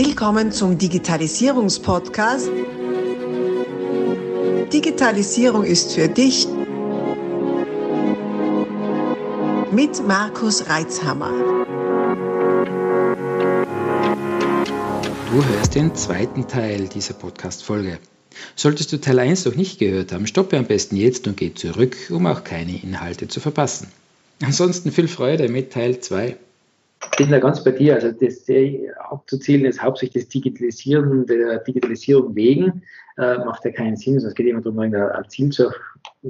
Willkommen zum Digitalisierungspodcast. Digitalisierung ist für dich mit Markus Reitzhammer. Du hörst den zweiten Teil dieser Podcast-Folge. Solltest du Teil 1 noch nicht gehört haben, stoppe am besten jetzt und geh zurück, um auch keine Inhalte zu verpassen. Ansonsten viel Freude mit Teil 2 bin da ganz bei dir. Also das abzuzielen ist hauptsächlich das Digitalisieren der Digitalisierung wegen, äh, macht ja keinen Sinn. Es geht immer darum, ein, Ziel zu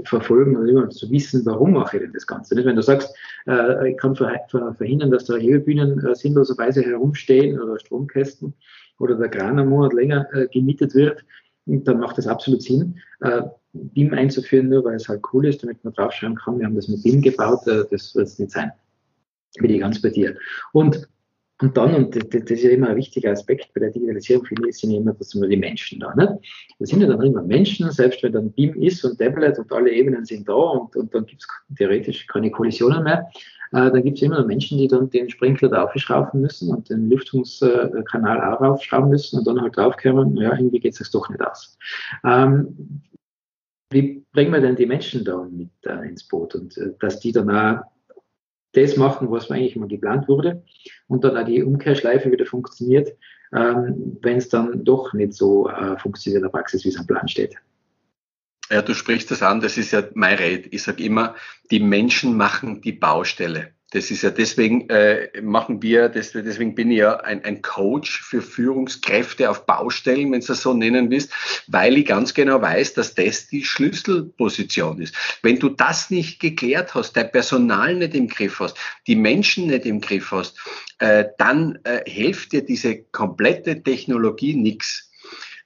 verfolgen und immer zu wissen, warum mache ich denn das Ganze. Nicht? Wenn du sagst, äh, ich kann ver ver verhindern, dass da Hebebühnen äh, sinnloserweise herumstehen oder Stromkästen oder der Kran einen Monat länger äh, gemietet wird, dann macht das absolut Sinn. Äh, BIM einzuführen, nur weil es halt cool ist, damit man draufschauen kann, wir haben das mit BIM gebaut, äh, das wird es nicht sein bin ich ganz bei dir. Und, und dann, und das, das ist ja immer ein wichtiger Aspekt bei der Digitalisierung, finde ich, sind immer das sind die Menschen da. Ne? Da sind ja dann immer Menschen, selbst wenn dann BIM ist und Tablet und alle Ebenen sind da und, und dann gibt es theoretisch keine Kollisionen mehr. Äh, dann gibt es immer noch Menschen, die dann den Sprinkler da aufschrauben müssen und den Lüftungskanal auch raufschrauben müssen und dann halt draufkommen, ja, irgendwie geht es doch nicht aus. Ähm, wie bringen wir denn die Menschen da mit äh, ins Boot und äh, dass die dann auch das machen, was eigentlich mal geplant wurde und dann auch die Umkehrschleife wieder funktioniert, ähm, wenn es dann doch nicht so äh, funktioniert in der Praxis, wie es am Plan steht. Ja, du sprichst das an, das ist ja mein Red. Ich sage immer, die Menschen machen die Baustelle. Das ist ja deswegen äh, machen wir, deswegen bin ich ja ein, ein Coach für Führungskräfte auf Baustellen, wenn du das so nennen willst, weil ich ganz genau weiß, dass das die Schlüsselposition ist. Wenn du das nicht geklärt hast, dein Personal nicht im Griff hast, die Menschen nicht im Griff hast, äh, dann äh, hilft dir diese komplette Technologie nichts.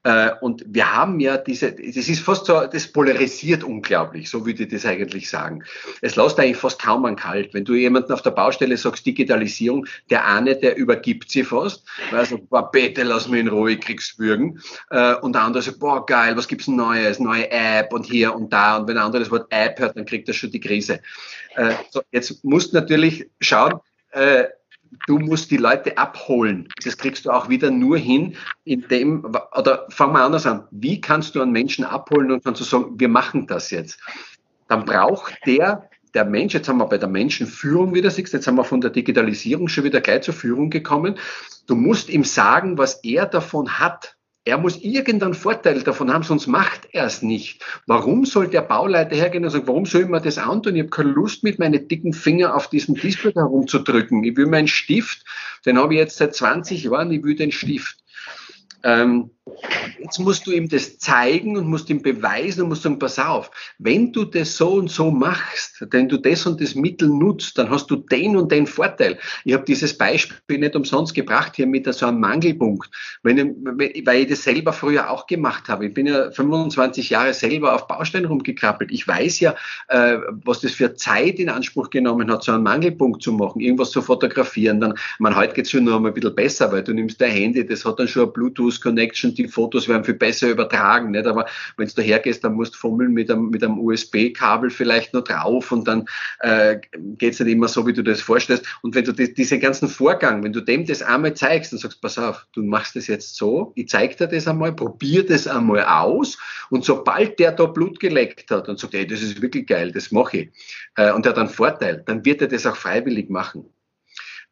Äh, und wir haben ja diese, das ist fast so, das polarisiert unglaublich, so würde ich das eigentlich sagen. Es lässt eigentlich fast kaum an kalt. Wenn du jemanden auf der Baustelle sagst, Digitalisierung, der eine, der übergibt sie fast, weil sagt, boah, bitte lass mich in Ruhe, ich krieg's würgen. Äh, und der andere sagt, boah, geil, was gibt's Neues, neue App und hier und da. Und wenn der andere das Wort App hört, dann kriegt er schon die Krise. Äh, so, jetzt musst du natürlich schauen, du musst die Leute abholen. Das kriegst du auch wieder nur hin, indem, oder fangen wir anders an. Wie kannst du einen Menschen abholen und kannst du sagen, wir machen das jetzt? Dann braucht der, der Mensch, jetzt haben wir bei der Menschenführung wieder, siehst jetzt haben wir von der Digitalisierung schon wieder gleich zur Führung gekommen. Du musst ihm sagen, was er davon hat. Er muss irgendeinen Vorteil davon haben, sonst macht er es nicht. Warum soll der Bauleiter hergehen und sagen, warum soll ich mir das antun? Ich habe keine Lust, mit meinen dicken Finger auf diesem Display herumzudrücken. Ich will meinen Stift, den habe ich jetzt seit 20 Jahren, ich will den Stift. Ähm, jetzt musst du ihm das zeigen und musst ihm beweisen und musst sagen, pass auf, wenn du das so und so machst, wenn du das und das Mittel nutzt, dann hast du den und den Vorteil. Ich habe dieses Beispiel nicht umsonst gebracht hier mit so einem Mangelpunkt, wenn ich, weil ich das selber früher auch gemacht habe. Ich bin ja 25 Jahre selber auf Baustellen rumgekrabbelt. Ich weiß ja, äh, was das für Zeit in Anspruch genommen hat, so einen Mangelpunkt zu machen, irgendwas zu fotografieren. Dann, man, heute geht's schon noch ein bisschen besser, weil du nimmst dein Handy, das hat dann schon eine Bluetooth-Connection, die Fotos werden viel besser übertragen. Nicht? Aber wenn du hergehst, dann musst du fummeln mit einem, mit einem USB-Kabel vielleicht noch drauf und dann äh, geht es nicht immer so, wie du das vorstellst. Und wenn du die, diese ganzen Vorgang, wenn du dem das einmal zeigst und sagst, pass auf, du machst das jetzt so, ich zeig dir das einmal, probier das einmal aus und sobald der da Blut geleckt hat und sagt, ey, das ist wirklich geil, das mache ich, äh, und der hat einen Vorteil, dann wird er das auch freiwillig machen.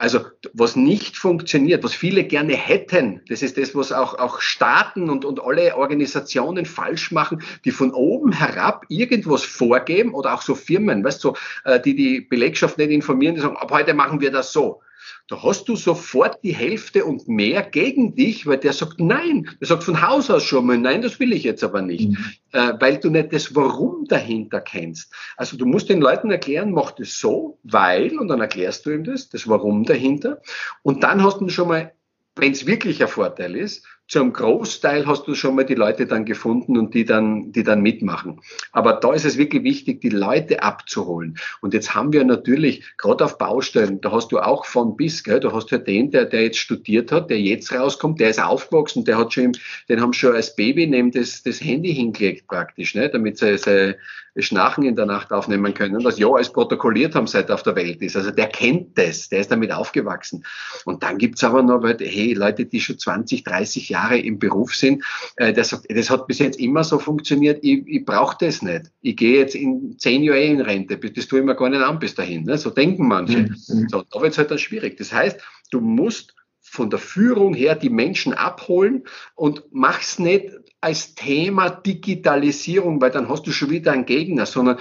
Also was nicht funktioniert, was viele gerne hätten, das ist das, was auch, auch Staaten und, und alle Organisationen falsch machen, die von oben herab irgendwas vorgeben oder auch so Firmen, weißt du, so, äh, die die Belegschaft nicht informieren, die sagen, ab heute machen wir das so. Da hast du sofort die Hälfte und mehr gegen dich, weil der sagt nein. Der sagt von Haus aus schon mal, nein, das will ich jetzt aber nicht, mhm. äh, weil du nicht das Warum dahinter kennst. Also du musst den Leuten erklären, mach das so, weil, und dann erklärst du ihm das, das Warum dahinter. Und dann hast du schon mal, wenn es wirklich ein Vorteil ist, zum Großteil hast du schon mal die Leute dann gefunden und die dann, die dann mitmachen. Aber da ist es wirklich wichtig, die Leute abzuholen. Und jetzt haben wir natürlich, gerade auf Baustellen, da hast du auch von bis, gell? du hast ja den, der, der jetzt studiert hat, der jetzt rauskommt, der ist aufgewachsen, der hat schon, den haben schon als Baby neben das, das Handy hingelegt praktisch, ne? damit sie, sie Schnarchen in der Nacht aufnehmen können, was ja alles protokolliert haben, seit er auf der Welt ist. Also der kennt das, der ist damit aufgewachsen. Und dann gibt's aber noch, hey, Leute, die schon 20, 30 Jahre im Beruf sind, äh, der sagt, das hat bis jetzt immer so funktioniert, ich, ich brauche das nicht. Ich gehe jetzt in zehn Jahre in Rente, das tue ich mir gar nicht an bis dahin. Ne? So denken manche. Mhm. So, da wird's halt dann schwierig. Das heißt, du musst von der Führung her die Menschen abholen und mach's nicht als Thema Digitalisierung, weil dann hast du schon wieder einen Gegner, sondern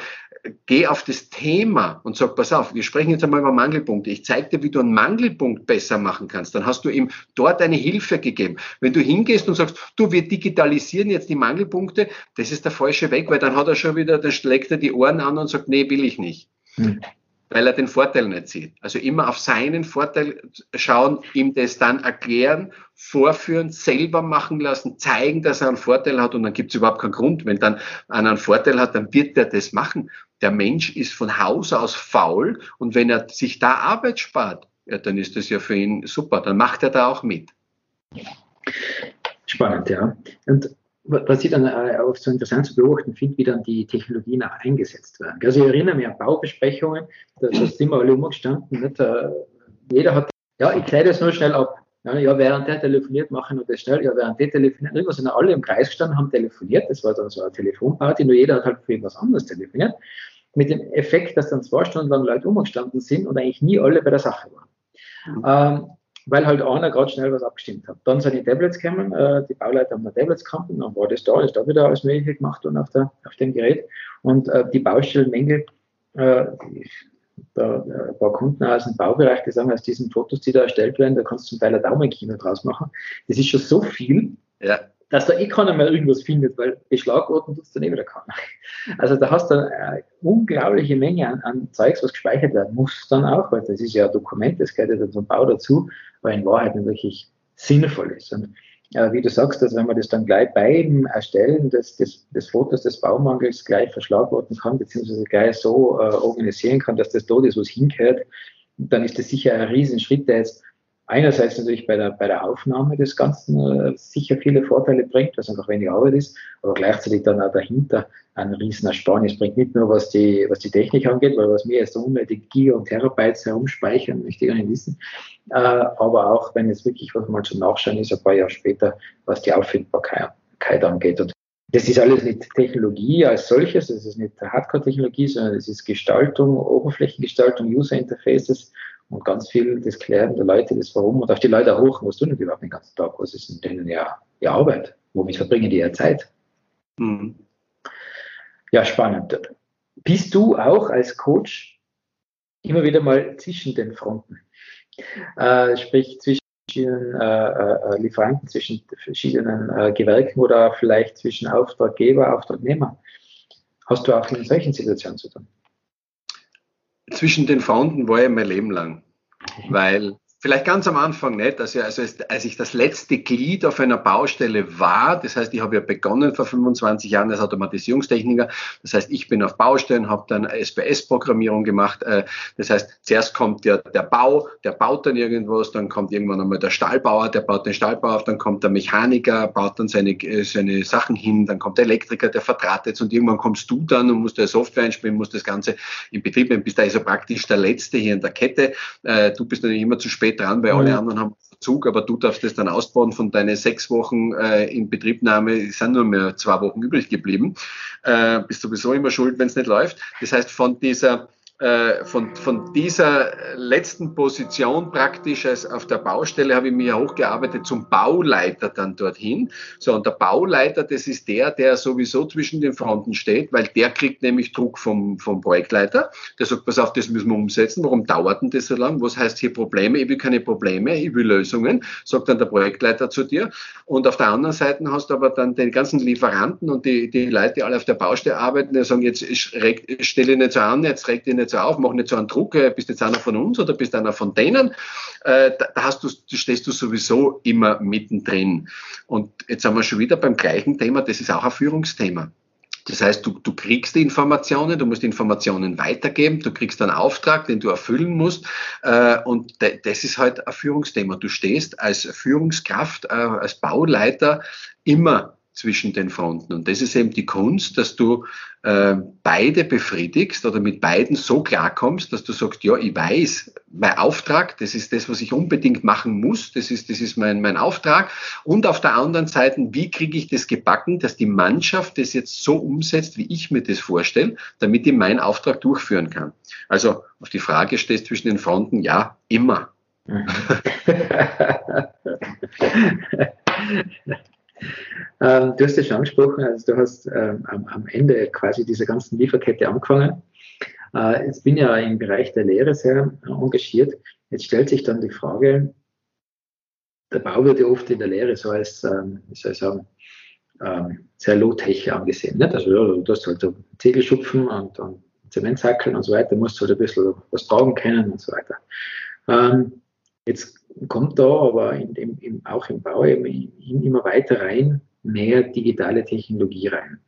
geh auf das Thema und sag, pass auf, wir sprechen jetzt einmal über Mangelpunkte. Ich zeige dir, wie du einen Mangelpunkt besser machen kannst. Dann hast du ihm dort eine Hilfe gegeben. Wenn du hingehst und sagst, du, wir digitalisieren jetzt die Mangelpunkte, das ist der falsche Weg, weil dann hat er schon wieder, dann schlägt er die Ohren an und sagt, nee, will ich nicht. Hm weil er den Vorteil nicht sieht. Also immer auf seinen Vorteil schauen, ihm das dann erklären, vorführen, selber machen lassen, zeigen, dass er einen Vorteil hat und dann gibt es überhaupt keinen Grund. Wenn dann einer einen Vorteil hat, dann wird er das machen. Der Mensch ist von Haus aus faul und wenn er sich da Arbeit spart, ja, dann ist das ja für ihn super, dann macht er da auch mit. Spannend, ja. Und was ich dann äh, auch so interessant zu beobachten finde, wie dann die Technologien auch eingesetzt werden. Also ich erinnere mich an Baubesprechungen, da, da sind wir alle umgestanden, nicht? Jeder hat, ja, ich kläre das nur schnell ab. Ja, während der telefoniert, machen wir das schnell. Ja, während der telefoniert, irgendwo sind alle im Kreis gestanden, haben telefoniert. Das war dann so eine Telefonparty, nur jeder hat halt für etwas anderes telefoniert. Mit dem Effekt, dass dann zwei Stunden lang Leute umgestanden sind und eigentlich nie alle bei der Sache waren. Mhm. Ähm, weil halt einer gerade schnell was abgestimmt hat. Dann sind die Tablets gekommen, äh, die Bauleiter haben da Tablets gehabt und dann war das da, ist da wieder alles Mögliche gemacht und auf, der, auf dem Gerät. Und äh, die Baustellenmängel, äh, da äh, ein paar Kunden aus dem Baubereich, die sagen, aus diesen Fotos, die da erstellt werden, da kannst du zum Teil ein Daumenkino draus machen. Das ist schon so viel, ja. dass da eh keiner mehr irgendwas findet, weil beschlagworten tut es dann eh wieder keiner. Also da hast du eine unglaubliche Menge an, an Zeugs, was gespeichert werden muss dann auch, weil das ist ja ein Dokument, das gehört ja dann zum Bau dazu aber in Wahrheit nicht wirklich sinnvoll ist. Und äh, wie du sagst, dass wenn man das dann gleich beim Erstellen des, des, des Fotos des Baumangels gleich verschlagworten kann, beziehungsweise gleich so äh, organisieren kann, dass das dort ist, wo es hinkehrt, dann ist das sicher ein Riesenschritt, der jetzt einerseits natürlich bei der, bei der Aufnahme des Ganzen äh, sicher viele Vorteile bringt, was einfach weniger Arbeit ist, aber gleichzeitig dann auch dahinter ein Riesenersparnis bringt. Nicht nur was die, was die Technik angeht, weil was mir jetzt unnötig Giga und Terabytes herumspeichern, möchte ich gar nicht wissen, äh, aber auch wenn es wirklich was mal zum Nachschauen ist, ein paar Jahre später, was die Auffindbarkeit angeht. Und das ist alles nicht Technologie als solches, das ist nicht Hardcore-Technologie, sondern es ist Gestaltung, Oberflächengestaltung, User-Interfaces und ganz viel das Klären der Leute, das Warum und auf die Leute hoch, was tun die überhaupt den ganzen Tag, was ist denn ja ihre Arbeit, womit verbringen die ihre Zeit? Mhm. Ja, spannend. Bist du auch als Coach immer wieder mal zwischen den Fronten? Äh, sprich zwischen verschiedenen äh, äh, Lieferanten, zwischen verschiedenen äh, Gewerken oder vielleicht zwischen Auftraggeber, Auftragnehmer. Hast du auch in solchen Situationen zu tun? Zwischen den Fronten war ich mein Leben lang, weil Vielleicht ganz am Anfang nicht. Also, also als ich das letzte Glied auf einer Baustelle war, das heißt, ich habe ja begonnen vor 25 Jahren als Automatisierungstechniker. Das heißt, ich bin auf Baustellen, habe dann SPS-Programmierung gemacht. Äh, das heißt, zuerst kommt der, der Bau, der baut dann irgendwas, dann kommt irgendwann einmal der Stahlbauer, der baut den Stahlbau auf, dann kommt der Mechaniker, baut dann seine, seine Sachen hin, dann kommt der Elektriker, der verdrahtet und irgendwann kommst du dann und musst der Software einspielen, musst das Ganze in Betrieb nehmen. Bist da also praktisch der Letzte hier in der Kette. Äh, du bist natürlich immer zu spät spät dran, weil alle anderen haben Verzug, aber du darfst das dann ausbauen von deinen sechs Wochen äh, in Betriebnahme, sind nur mehr zwei Wochen übrig geblieben. Äh, bist sowieso immer schuld, wenn es nicht läuft. Das heißt, von dieser von, von dieser letzten Position praktisch als auf der Baustelle habe ich mich hochgearbeitet zum Bauleiter dann dorthin. So, und der Bauleiter, das ist der, der sowieso zwischen den Fronten steht, weil der kriegt nämlich Druck vom, vom Projektleiter. Der sagt, pass auf, das müssen wir umsetzen. Warum dauert denn das so lang? Was heißt hier Probleme? Ich will keine Probleme, ich will Lösungen, sagt dann der Projektleiter zu dir. Und auf der anderen Seite hast du aber dann den ganzen Lieferanten und die, die Leute, die alle auf der Baustelle arbeiten, die sagen, jetzt stelle ich nicht so an, jetzt regt ihr nicht so auf, mach nicht so einen Druck, bist jetzt einer von uns oder bist einer von denen. Äh, da, da hast du, stehst du sowieso immer mittendrin. Und jetzt sind wir schon wieder beim gleichen Thema, das ist auch ein Führungsthema. Das heißt, du, du kriegst die Informationen, du musst die Informationen weitergeben, du kriegst einen Auftrag, den du erfüllen musst. Äh, und de, das ist halt ein Führungsthema. Du stehst als Führungskraft, äh, als Bauleiter immer zwischen den Fronten. Und das ist eben die Kunst, dass du äh, beide befriedigst oder mit beiden so klarkommst, dass du sagst, ja, ich weiß, mein Auftrag, das ist das, was ich unbedingt machen muss, das ist, das ist mein, mein Auftrag. Und auf der anderen Seite, wie kriege ich das gebacken, dass die Mannschaft das jetzt so umsetzt, wie ich mir das vorstelle, damit ich meinen Auftrag durchführen kann. Also auf die Frage stehst zwischen den Fronten, ja, immer. Ähm, du hast es schon angesprochen, also du hast ähm, am, am, Ende quasi dieser ganzen Lieferkette angefangen. Äh, jetzt bin ja im Bereich der Lehre sehr engagiert. Jetzt stellt sich dann die Frage, der Bau wird ja oft in der Lehre so als, ähm, wie soll ich sagen, ähm, sehr low-tech angesehen. Nicht? Also ja, du hast halt so Zegelschupfen und, und Zementsackeln und so weiter, musst halt ein bisschen was tragen können und so weiter. Ähm, jetzt kommt da aber in dem, im, auch im Bau eben immer weiter rein mehr digitale Technologie rein.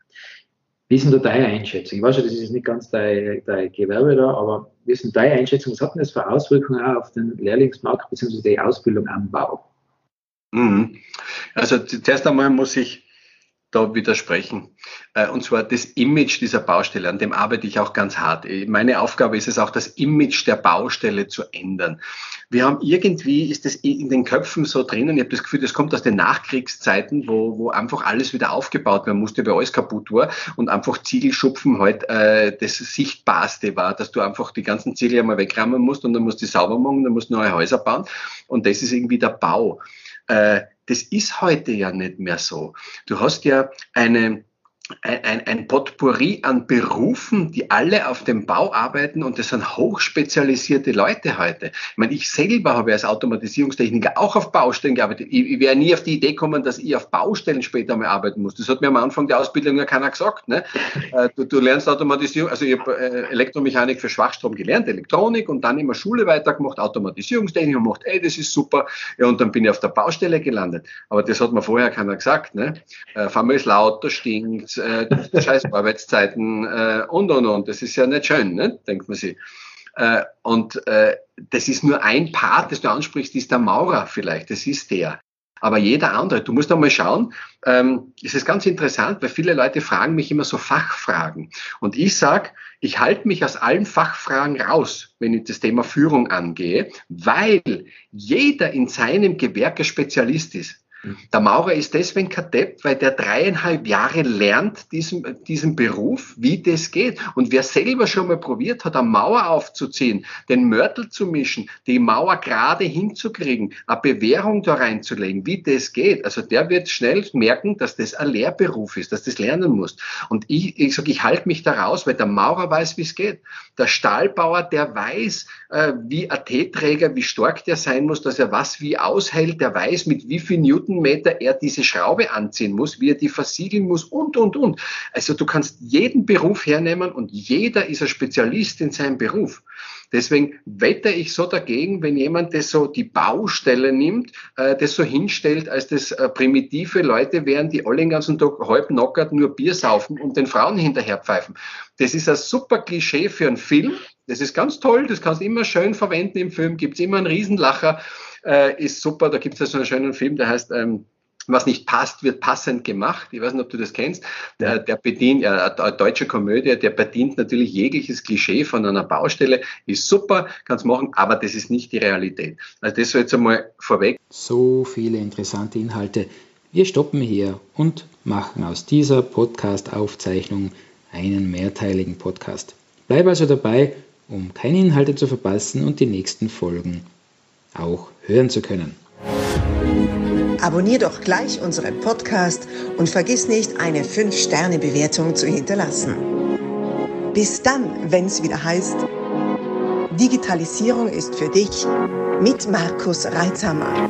Wie ist denn da deine Einschätzung? Ich weiß schon, das ist nicht ganz dein, dein Gewerbe da, aber wie ist denn deine Einschätzung? Was hat denn das für Auswirkungen auf den Lehrlingsmarkt bzw. die Ausbildung am Bau? Mhm. Also zuerst einmal muss ich da widersprechen. Äh, und zwar das Image dieser Baustelle, an dem arbeite ich auch ganz hart. Meine Aufgabe ist es auch, das Image der Baustelle zu ändern. Wir haben irgendwie, ist das in den Köpfen so drinnen, ich habe das Gefühl, das kommt aus den Nachkriegszeiten, wo, wo einfach alles wieder aufgebaut werden musste, weil alles kaputt war und einfach Ziegelschupfen halt äh, das Sichtbarste war, dass du einfach die ganzen Ziegel einmal wegrammen musst und dann musst du sauber machen, dann musst du neue Häuser bauen und das ist irgendwie der Bau. Äh, das ist heute ja nicht mehr so. Du hast ja eine, ein, ein Potpourri an Berufen, die alle auf dem Bau arbeiten und das sind hochspezialisierte Leute heute. Ich meine, ich selber habe als Automatisierungstechniker auch auf Baustellen gearbeitet. Ich, ich wäre nie auf die Idee kommen, dass ich auf Baustellen später mal arbeiten muss. Das hat mir am Anfang der Ausbildung ja keiner gesagt. Ne? Äh, du, du lernst Automatisierung, also ich habe äh, Elektromechanik für Schwachstrom gelernt, Elektronik und dann immer Schule weitergemacht, Automatisierungstechnik und gemacht, ey, das ist super. Ja, und dann bin ich auf der Baustelle gelandet. Aber das hat mir vorher keiner gesagt. Ne? Äh, fahr mal ist laut, da stinkt äh, scheiß Arbeitszeiten äh, und, und, und. Das ist ja nicht schön, ne? denkt man sich. Äh, und äh, das ist nur ein Part, das du ansprichst, ist der Maurer vielleicht, das ist der. Aber jeder andere, du musst einmal schauen, ähm, es ist ganz interessant, weil viele Leute fragen mich immer so Fachfragen. Und ich sag, ich halte mich aus allen Fachfragen raus, wenn ich das Thema Führung angehe, weil jeder in seinem Gewerke Spezialist ist. Der Maurer ist deswegen kein Depp, weil der dreieinhalb Jahre lernt diesen, diesen Beruf, wie das geht. Und wer selber schon mal probiert hat, eine Mauer aufzuziehen, den Mörtel zu mischen, die Mauer gerade hinzukriegen, eine Bewährung da reinzulegen, wie das geht, also der wird schnell merken, dass das ein Lehrberuf ist, dass das lernen muss. Und ich, ich sage, ich halte mich da raus, weil der Maurer weiß, wie es geht. Der Stahlbauer, der weiß, äh, wie ein T-Träger, wie stark der sein muss, dass er was wie aushält, der weiß, mit wie viel Newton Newtonmeter er diese Schraube anziehen muss, wie er die versiegeln muss und, und, und. Also du kannst jeden Beruf hernehmen und jeder ist ein Spezialist in seinem Beruf. Deswegen wette ich so dagegen, wenn jemand das so die Baustelle nimmt, äh, das so hinstellt, als das äh, primitive Leute wären, die alle den ganzen Tag halb knockert nur Bier saufen und den Frauen hinterher pfeifen. Das ist ein super Klischee für einen Film. Das ist ganz toll, das kannst du immer schön verwenden im Film, gibt's immer einen Riesenlacher äh, ist super. Da gibt es ja so einen schönen Film, der heißt ähm, was nicht passt, wird passend gemacht. Ich weiß nicht, ob du das kennst. Der, der bedient, äh, eine deutsche Komödie, der bedient natürlich jegliches Klischee von einer Baustelle. Ist super, kannst machen, aber das ist nicht die Realität. Also das soll jetzt einmal vorweg. So viele interessante Inhalte. Wir stoppen hier und machen aus dieser Podcast-Aufzeichnung einen mehrteiligen Podcast. Bleib also dabei, um keine Inhalte zu verpassen und die nächsten Folgen auch hören zu können. Abonnier doch gleich unseren Podcast und vergiss nicht, eine 5-Sterne-Bewertung zu hinterlassen. Bis dann, wenn es wieder heißt, Digitalisierung ist für dich mit Markus Reitzhammer.